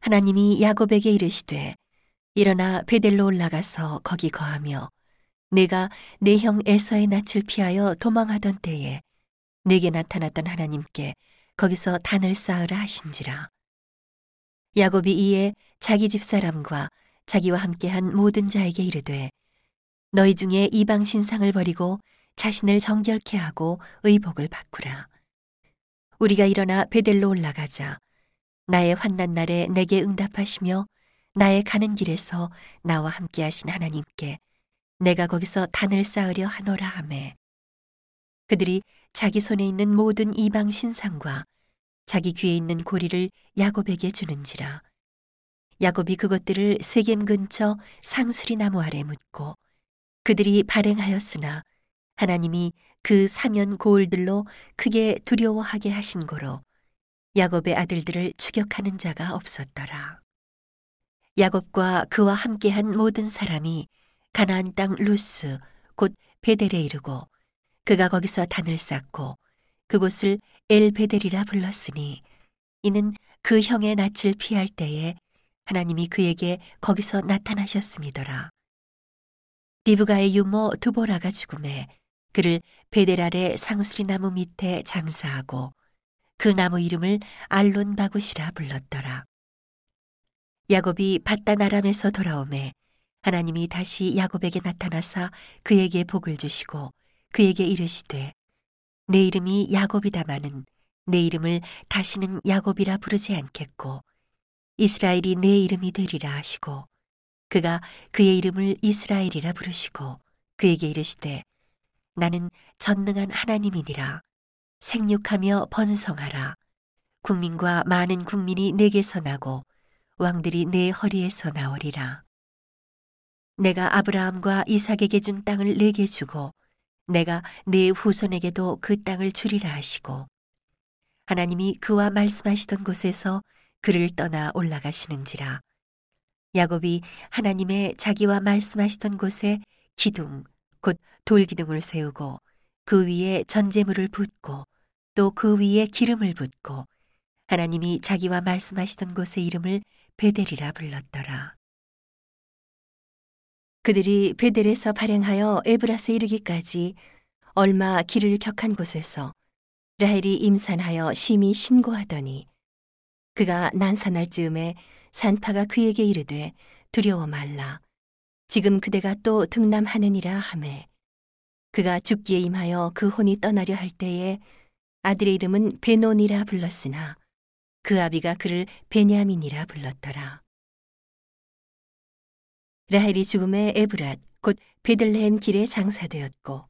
하나님이 야곱에게 이르시되 일어나 베델로 올라가서 거기 거하며 내가 내 형 에서의 낯을 피하여 도망하던 때에 내게 나타났던 하나님께 거기서 단을 쌓으라 하신지라. 야곱이 이에 자기 집 사람과 자기와 함께한 모든 자에게 이르되 너희 중에 이방 신상을 버리고 자신을 정결케 하고 의복을 바꾸라. 우리가 일어나 베델로 올라가자 나의 환난 날에 내게 응답하시며 나의 가는 길에서 나와 함께 하신 하나님께 내가 거기서 단을 쌓으려 하노라. 하매 그들이 자기 손에 있는 모든 이방 신상과 자기 귀에 있는 고리를 야곱에게 주는지라. 야곱이 그것들을 세겜 근처 상수리 나무 아래 묻고 그들이 발행하였으나 하나님이 그 사면 고을들로 크게 두려워하게 하신 고로 야곱의 아들들을 추격하는 자가 없었더라. 야곱과 그와 함께한 모든 사람이 가나안 땅 루스 곧 베델에 이르고 그가 거기서 단을 쌓고 그곳을 엘 베델이라 불렀으니 이는 그 형의 낯을 피할 때에 하나님이 그에게 거기서 나타나셨음이더라. 리브가의 유모 두보라가 죽음에 그를 베델 아래 상수리 나무 밑에 장사하고 그 나무 이름을 알론 바굿이라 불렀더라. 야곱이 바단 아람에서 돌아오매 하나님이 다시 야곱에게 나타나사 그에게 복을 주시고 그에게 이르시되 내 이름이 야곱이다마는 내 이름을 다시는 야곱이라 부르지 않겠고 이스라엘이 내 이름이 되리라 하시고 그가 그의 이름을 이스라엘이라 부르시고 그에게 이르시되 나는 전능한 하나님이니라 생육하며 번성하라. 국민과 많은 국민이 내게서 나고 왕들이 내 허리에서 나오리라. 내가 아브라함과 이삭에게 준 땅을 내게 주고 내가 내 후손에게도 그 땅을 주리라 하시고 하나님이 그와 말씀하시던 곳에서 그를 떠나 올라가시는지라. 야곱이 하나님의 자기와 말씀하시던 곳에 기둥, 곧 돌기둥을 세우고 그 위에 전제물을 붓고 또 그 위에 기름을 붓고 하나님이 자기와 말씀하시던 곳의 이름을 베델이라 불렀더라. 그들이 베델에서 발행하여 에브라스에 이르기까지 얼마 길을 격한 곳에서 라헬이 임산하여 심히 신고하더니 그가 난산할 즈음에 산파가 그에게 이르되 두려워 말라 지금 그대가 또 등남하느니라 하매 그가 죽기에 임하여 그 혼이 떠나려 할 때에 아들의 이름은 베논이라 불렀으나 그 아비가 그를 베냐민이라 불렀더라. 라헬이 죽음에 에브랏 곧 베들레헴 길에 장사되었고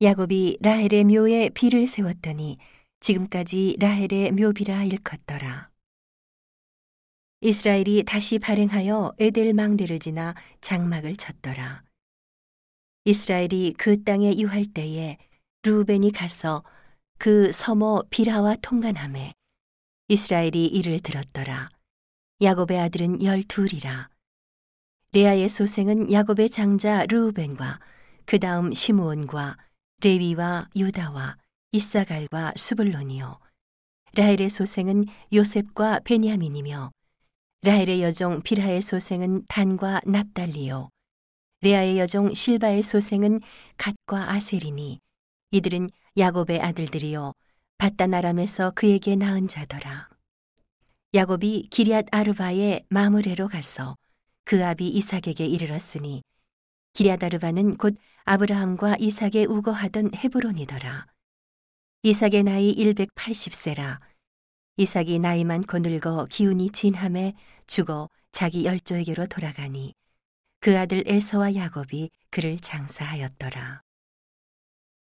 야곱이 라헬의 묘에 비를 세웠더니 지금까지 라헬의 묘비라 일컫더라. 이스라엘이 다시 발행하여 에델 망대를 지나 장막을 쳤더라. 이스라엘이 그 땅에 유할 때에 루벤이 가서 그 서머 비라와 통관함에 이스라엘이 이를 들었더라. 야곱의 아들은 열둘이라. 레아의 소생은 야곱의 장자 루벤과 그 다음 시므온과 레위와 유다와 이사갈과 수블론이요. 라헬의 소생은 요셉과 베냐민이며 라헬의 여종 비라의 소생은 단과 납달리요. 레아의 여종 실바의 소생은 갓과 아셀이니 이들은 야곱의 아들들이요 바단 아람에서 그에게 낳은 자더라. 야곱이 기리앗 아르바의 마무레로 가서 그 아비 이삭에게 이르렀으니 기리앗 아르바는 곧 아브라함과 이삭의 우거하던 헤브론이더라. 이삭의 나이 180세라. 이삭이 나이 많고 늙어 기운이 진함에 죽어 자기 열조에게로 돌아가니 그 아들 에서와 야곱이 그를 장사하였더라.